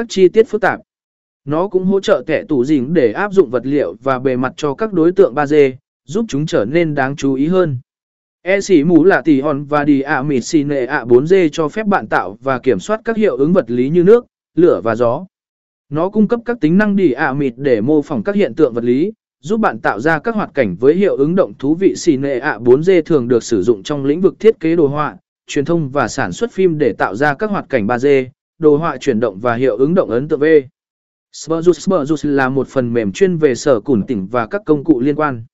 các chi tiết phức tạp. Nó cũng hỗ trợ kẻ tủ dính để áp dụng vật liệu và bề mặt cho các đối tượng 3D, giúp chúng trở nên đáng chú ý hơn. E xỉ mũ là tỷ hòn và đi ạ mịt xì nệ ạ 4D cho phép bạn tạo và kiểm soát các hiệu ứng vật lý như nước, lửa và gió. Nó cung cấp các tính năng đi ạ mịt để mô phỏng các hiện tượng vật lý, giúp bạn tạo ra các hoạt cảnh với hiệu ứng động thú vị xì nệ ạ 4D thường được sử dụng trong lĩnh vực thiết kế đồ họa, truyền thông và sản xuất phim để tạo ra các hoạt cảnh 3D, đồ họa chuyển động và hiệu ứng động ấn tượng V. Spurjus Spurjus là một phần mềm chuyên về sở củn tỉnh và các công cụ liên quan.